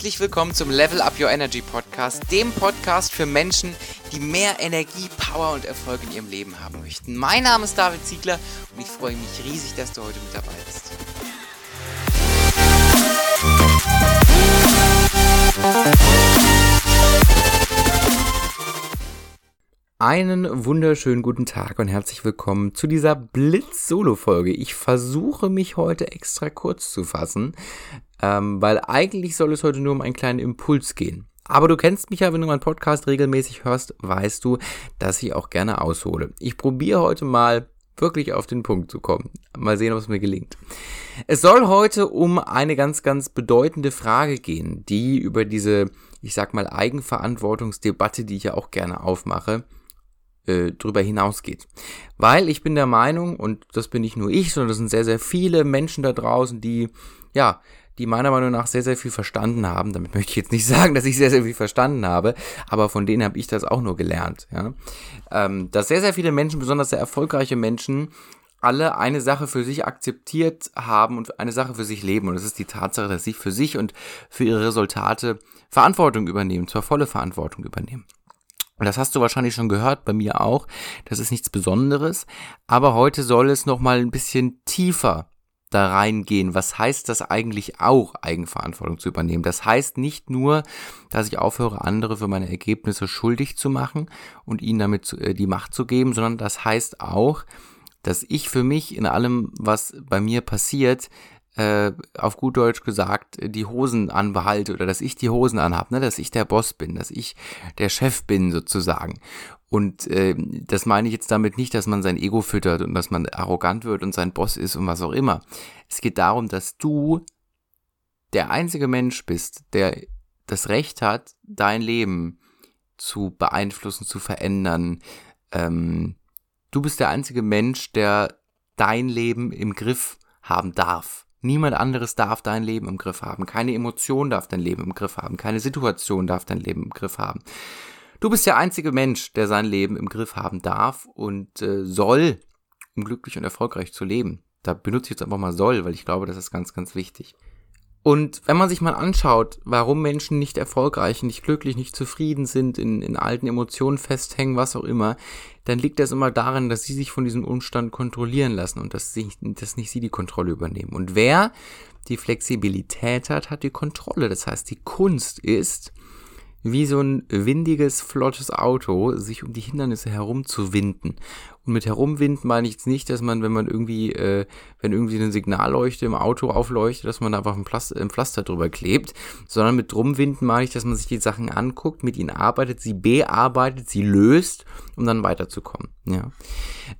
Herzlich willkommen zum Level Up Your Energy Podcast, dem Podcast für Menschen, die mehr Energie, Power und Erfolg in ihrem Leben haben möchten. Mein Name ist David Ziegler und ich freue mich riesig, dass du heute mit dabei bist. Einen wunderschönen guten Tag und herzlich willkommen zu dieser Blitz-Solo-Folge. Ich versuche mich heute extra kurz zu fassen, ähm, weil eigentlich soll es heute nur um einen kleinen Impuls gehen. Aber du kennst mich ja, wenn du meinen Podcast regelmäßig hörst, weißt du, dass ich auch gerne aushole. Ich probiere heute mal wirklich auf den Punkt zu kommen. Mal sehen, ob es mir gelingt. Es soll heute um eine ganz, ganz bedeutende Frage gehen, die über diese, ich sag mal, Eigenverantwortungsdebatte, die ich ja auch gerne aufmache, äh, drüber hinausgeht. Weil ich bin der Meinung, und das bin nicht nur ich, sondern das sind sehr, sehr viele Menschen da draußen, die, ja, die meiner Meinung nach sehr, sehr viel verstanden haben. Damit möchte ich jetzt nicht sagen, dass ich sehr, sehr viel verstanden habe, aber von denen habe ich das auch nur gelernt. Ja? Ähm, dass sehr, sehr viele Menschen, besonders sehr erfolgreiche Menschen, alle eine Sache für sich akzeptiert haben und eine Sache für sich leben. Und das ist die Tatsache, dass sie für sich und für ihre Resultate Verantwortung übernehmen, zwar volle Verantwortung übernehmen. Und das hast du wahrscheinlich schon gehört, bei mir auch. Das ist nichts Besonderes. Aber heute soll es nochmal ein bisschen tiefer da reingehen. Was heißt das eigentlich auch, Eigenverantwortung zu übernehmen? Das heißt nicht nur, dass ich aufhöre, andere für meine Ergebnisse schuldig zu machen und ihnen damit äh, die Macht zu geben, sondern das heißt auch, dass ich für mich in allem, was bei mir passiert, äh, auf gut Deutsch gesagt, die Hosen anbehalte oder dass ich die Hosen anhab, ne, dass ich der Boss bin, dass ich der Chef bin sozusagen. Und äh, das meine ich jetzt damit nicht, dass man sein Ego füttert und dass man arrogant wird und sein Boss ist und was auch immer. Es geht darum, dass du der einzige Mensch bist, der das Recht hat, dein Leben zu beeinflussen, zu verändern. Ähm, du bist der einzige Mensch, der dein Leben im Griff haben darf. Niemand anderes darf dein Leben im Griff haben. Keine Emotion darf dein Leben im Griff haben. Keine Situation darf dein Leben im Griff haben. Du bist der einzige Mensch, der sein Leben im Griff haben darf und äh, soll, um glücklich und erfolgreich zu leben. Da benutze ich jetzt einfach mal soll, weil ich glaube, das ist ganz, ganz wichtig. Und wenn man sich mal anschaut, warum Menschen nicht erfolgreich, nicht glücklich, nicht zufrieden sind, in, in alten Emotionen festhängen, was auch immer, dann liegt das immer daran, dass sie sich von diesem Umstand kontrollieren lassen und dass, sie, dass nicht sie die Kontrolle übernehmen. Und wer die Flexibilität hat, hat die Kontrolle. Das heißt, die Kunst ist, wie so ein windiges, flottes Auto sich um die Hindernisse herumzuwinden. Und mit herumwinden meine ich jetzt nicht, dass man, wenn man irgendwie, äh, wenn irgendwie eine Signalleuchte im Auto aufleuchtet, dass man da einfach ein Pflaster, ein Pflaster drüber klebt, sondern mit drumwinden meine ich, dass man sich die Sachen anguckt, mit ihnen arbeitet, sie bearbeitet, sie löst, um dann weiterzukommen. Ja.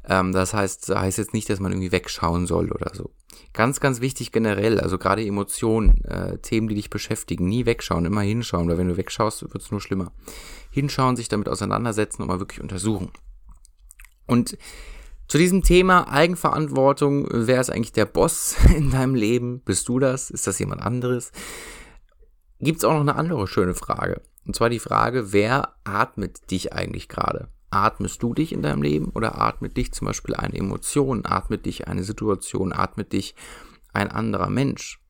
Ähm, das heißt, das heißt jetzt nicht, dass man irgendwie wegschauen soll oder so. Ganz, ganz wichtig generell, also gerade Emotionen, äh, Themen, die dich beschäftigen, nie wegschauen, immer hinschauen, weil wenn du wegschaust, wird es nur schlimmer. Hinschauen, sich damit auseinandersetzen und mal wirklich untersuchen. Und zu diesem Thema Eigenverantwortung, wer ist eigentlich der Boss in deinem Leben? Bist du das? Ist das jemand anderes? Gibt es auch noch eine andere schöne Frage. Und zwar die Frage, wer atmet dich eigentlich gerade? Atmest du dich in deinem Leben oder atmet dich zum Beispiel eine Emotion, atmet dich eine Situation, atmet dich ein anderer Mensch?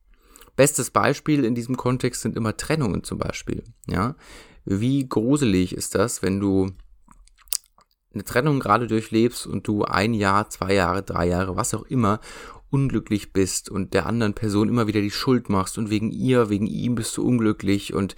Bestes Beispiel in diesem Kontext sind immer Trennungen zum Beispiel. Ja, wie gruselig ist das, wenn du eine Trennung gerade durchlebst und du ein Jahr, zwei Jahre, drei Jahre, was auch immer, unglücklich bist und der anderen Person immer wieder die Schuld machst und wegen ihr, wegen ihm bist du unglücklich und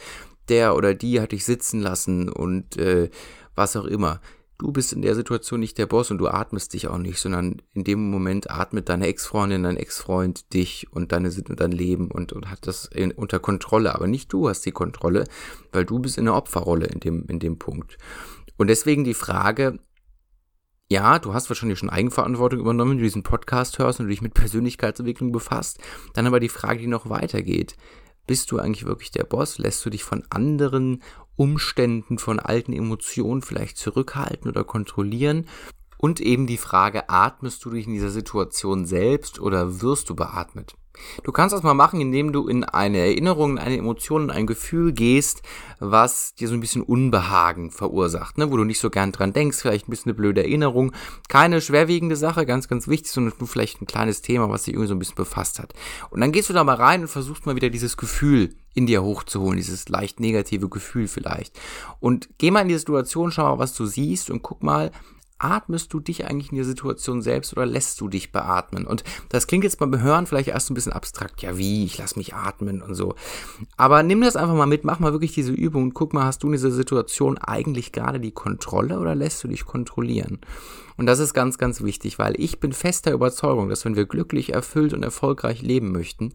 der oder die hat dich sitzen lassen und äh, was auch immer. Du bist in der Situation nicht der Boss und du atmest dich auch nicht, sondern in dem Moment atmet deine Ex-Freundin, dein Ex-Freund dich und deine, dein Leben und, und hat das in, unter Kontrolle. Aber nicht du hast die Kontrolle, weil du bist in der Opferrolle in dem, in dem Punkt. Und deswegen die Frage, ja, du hast wahrscheinlich schon Eigenverantwortung übernommen, wenn du diesen Podcast hörst und du dich mit Persönlichkeitsentwicklung befasst. Dann aber die Frage, die noch weitergeht. Bist du eigentlich wirklich der Boss? Lässt du dich von anderen Umständen, von alten Emotionen vielleicht zurückhalten oder kontrollieren? Und eben die Frage, atmest du dich in dieser Situation selbst oder wirst du beatmet? Du kannst das mal machen, indem du in eine Erinnerung, in eine Emotion, in ein Gefühl gehst, was dir so ein bisschen Unbehagen verursacht, ne? wo du nicht so gern dran denkst, vielleicht ein bisschen eine blöde Erinnerung. Keine schwerwiegende Sache, ganz, ganz wichtig, sondern nur vielleicht ein kleines Thema, was dich irgendwie so ein bisschen befasst hat. Und dann gehst du da mal rein und versuchst mal wieder dieses Gefühl in dir hochzuholen, dieses leicht negative Gefühl vielleicht. Und geh mal in die Situation, schau mal, was du siehst und guck mal, atmest du dich eigentlich in der Situation selbst oder lässt du dich beatmen? Und das klingt jetzt beim Hören vielleicht erst ein bisschen abstrakt. Ja, wie? Ich lass mich atmen und so. Aber nimm das einfach mal mit, mach mal wirklich diese Übung und guck mal, hast du in dieser Situation eigentlich gerade die Kontrolle oder lässt du dich kontrollieren? Und das ist ganz, ganz wichtig, weil ich bin fester Überzeugung, dass wenn wir glücklich, erfüllt und erfolgreich leben möchten,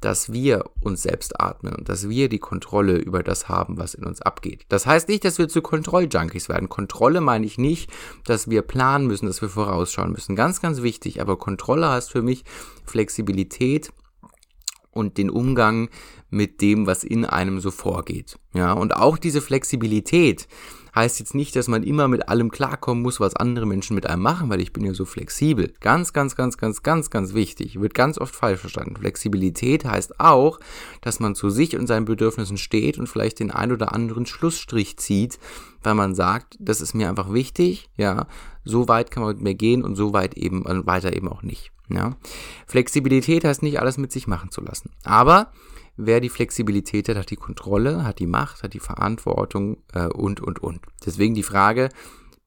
dass wir uns selbst atmen und dass wir die Kontrolle über das haben, was in uns abgeht. Das heißt nicht, dass wir zu Kontrolljunkies werden. Kontrolle meine ich nicht, dass wir planen müssen, dass wir vorausschauen müssen. Ganz, ganz wichtig. Aber Kontrolle heißt für mich Flexibilität und den Umgang mit dem, was in einem so vorgeht. Ja, und auch diese Flexibilität heißt jetzt nicht, dass man immer mit allem klarkommen muss, was andere Menschen mit einem machen, weil ich bin ja so flexibel. Ganz, ganz, ganz, ganz, ganz, ganz wichtig. Wird ganz oft falsch verstanden. Flexibilität heißt auch, dass man zu sich und seinen Bedürfnissen steht und vielleicht den ein oder anderen Schlussstrich zieht, weil man sagt, das ist mir einfach wichtig, ja, so weit kann man mit mir gehen und so weit eben, äh, weiter eben auch nicht. Ja. Flexibilität heißt nicht alles mit sich machen zu lassen. Aber Wer die Flexibilität hat, hat die Kontrolle, hat die Macht, hat die Verantwortung äh, und, und, und. Deswegen die Frage,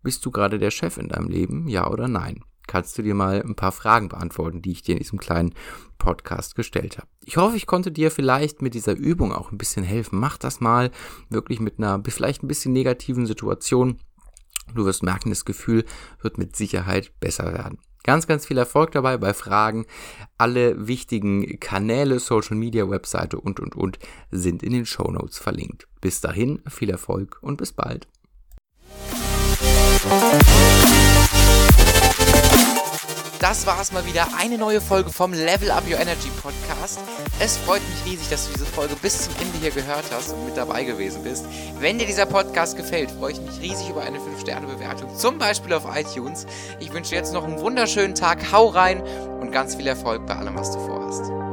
bist du gerade der Chef in deinem Leben, ja oder nein? Kannst du dir mal ein paar Fragen beantworten, die ich dir in diesem kleinen Podcast gestellt habe. Ich hoffe, ich konnte dir vielleicht mit dieser Übung auch ein bisschen helfen. Mach das mal wirklich mit einer vielleicht ein bisschen negativen Situation. Du wirst merken, das Gefühl wird mit Sicherheit besser werden. Ganz, ganz viel Erfolg dabei bei Fragen. Alle wichtigen Kanäle, Social Media, Webseite und, und, und sind in den Show Notes verlinkt. Bis dahin, viel Erfolg und bis bald. Das war es mal wieder. Eine neue Folge vom Level Up Your Energy Podcast. Es freut mich riesig, dass du diese Folge bis zum Ende hier gehört hast und mit dabei gewesen bist. Wenn dir dieser Podcast gefällt, freue ich mich riesig über eine 5-Sterne-Bewertung, zum Beispiel auf iTunes. Ich wünsche dir jetzt noch einen wunderschönen Tag. Hau rein und ganz viel Erfolg bei allem, was du vorhast.